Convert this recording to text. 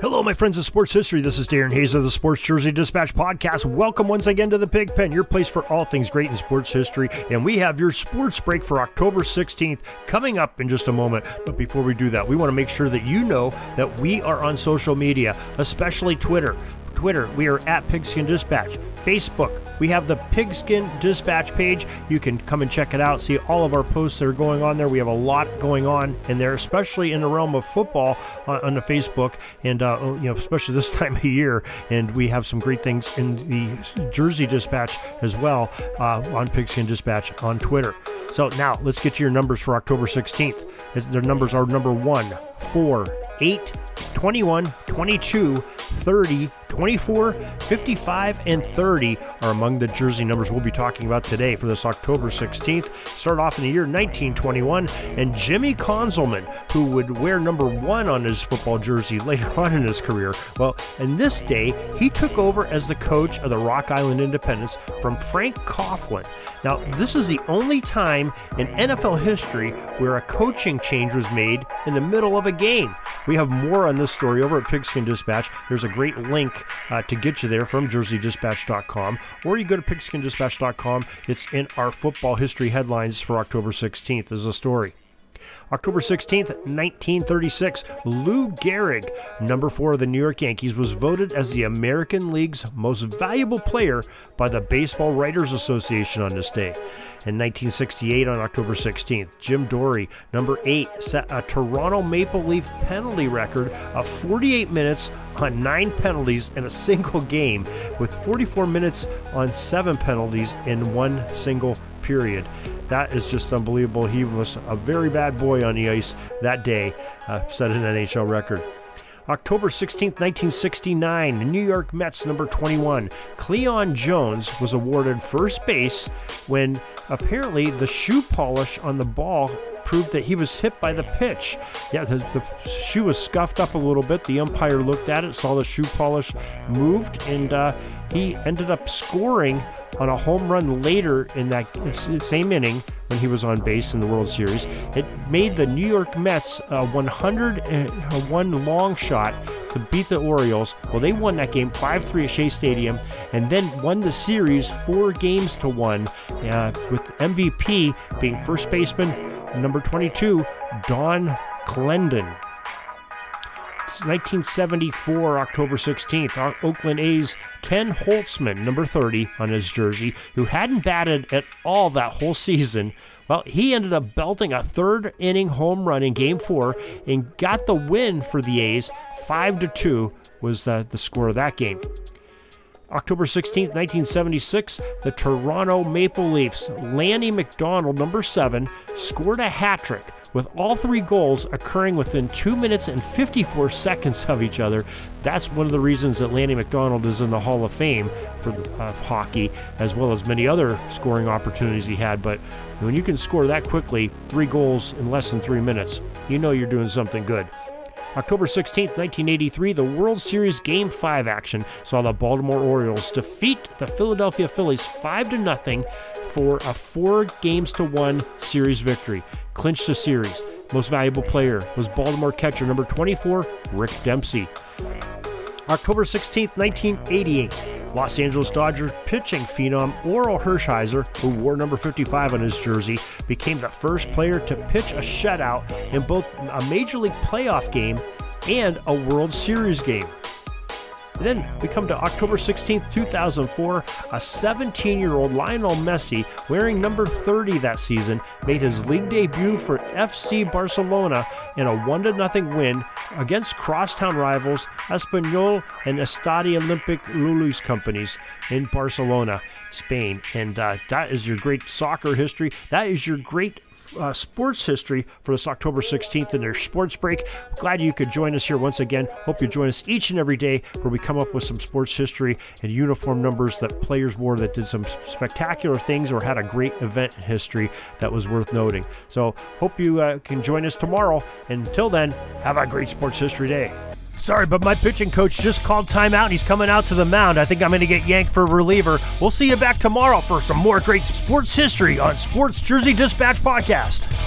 Hello, my friends of sports history. This is Darren Hayes of the Sports Jersey Dispatch podcast. Welcome once again to the Pig Pen, your place for all things great in sports history. And we have your sports break for October 16th coming up in just a moment. But before we do that, we want to make sure that you know that we are on social media, especially Twitter. Twitter, we are at Pigskin Dispatch. Facebook, we have the Pigskin Dispatch page. You can come and check it out, see all of our posts that are going on there. We have a lot going on in there, especially in the realm of football uh, on the Facebook, and uh, you know, especially this time of year. And we have some great things in the Jersey Dispatch as well uh, on Pigskin Dispatch on Twitter. So now let's get to your numbers for October 16th. Their numbers are number one, four, 8, 21, 22, 30, 24, 55, and 30 are among the jersey numbers we'll be talking about today for this October 16th. Start off in the year 1921, and Jimmy Conzelman, who would wear number one on his football jersey later on in his career. Well, in this day, he took over as the coach of the Rock Island Independents from Frank Coughlin. Now, this is the only time in NFL history where a coaching change was made in the middle of a game. We have more on this story over at Pigskin Dispatch. There's a great link uh, to get you there from jerseydispatch.com, or you go to pigskindispatch.com. It's in our football history headlines for October 16th as a story. October 16th, 1936, Lou Gehrig, number four of the New York Yankees, was voted as the American League's most valuable player by the Baseball Writers Association on this day. In 1968, on October 16th, Jim Dorey, number eight, set a Toronto Maple Leaf penalty record of 48 minutes on nine penalties in a single game, with 44 minutes on seven penalties in one single period. That is just unbelievable. He was a very bad boy on the ice that day, uh, set an NHL record. October 16, 1969, New York Mets number 21, Cleon Jones was awarded first base when apparently the shoe polish on the ball proved that he was hit by the pitch. Yeah, the, the, shoe was scuffed up a little bit. The umpire looked at it, saw the shoe polish moved, and uh, he ended up scoring on a home run later in that same inning when he was on base in the World Series. It made the New York Mets a 101 long shot to beat the Orioles. Well, they won that game 5 3 at Shea Stadium and then won the series four games to one, uh, with MVP being first baseman number 22, Donn Clendenon. 1974, October 16th, Oakland A's Ken Holtzman, number 30, on his jersey, who hadn't batted at all that whole season. Well, he ended up belting a third inning home run in game four and got the win for the A's. 5 to 2 was the, the score of that game. October 16, 1976, the Toronto Maple Leafs, Lanny McDonald, number seven, scored a hat trick with all three goals occurring within 2 minutes and 54 seconds of each other. That's one of the reasons that Lanny McDonald is in the Hall of Fame for uh, hockey, as well as many other scoring opportunities he had. But when you can score that quickly, three goals in less than three minutes, you know you're doing something good. October 16, 1983, the World Series Game 5 action saw the Baltimore Orioles defeat the Philadelphia Phillies 5 to nothing for a 4 games to 1 series victory. Clinched the series. Most valuable player was Baltimore catcher number 24, Rick Dempsey. October 16, 1988, Los Angeles Dodgers pitching phenom Orel Hershiser, who wore number 55 on his jersey, became the first player to pitch a shutout in both a Major League playoff game and a World Series game. Then we come to October 16, 2004. A 17 year old Lionel Messi, wearing number 30 that season, made his league debut for FC Barcelona in a 1 0 win against crosstown rivals Espanyol and Estadi Olímpic Lluís Companys in Barcelona, Spain. And uh, that is your great soccer history. That is your great uh, sports history for this October 16th in their sports break. Glad you could join us here once again. Hope you join us each and every day where we come up with some sports history and uniform numbers that players wore that did some spectacular things or had a great event in history that was worth noting. So, hope you uh, can join us tomorrow. Until then, have a great sports history day. Sorry, but my pitching coach just called timeout and he's coming out to the mound. I think I'm going to get yanked for a reliever. We'll see you back tomorrow for some more great sports history on Sports Jersey Dispatch Podcast.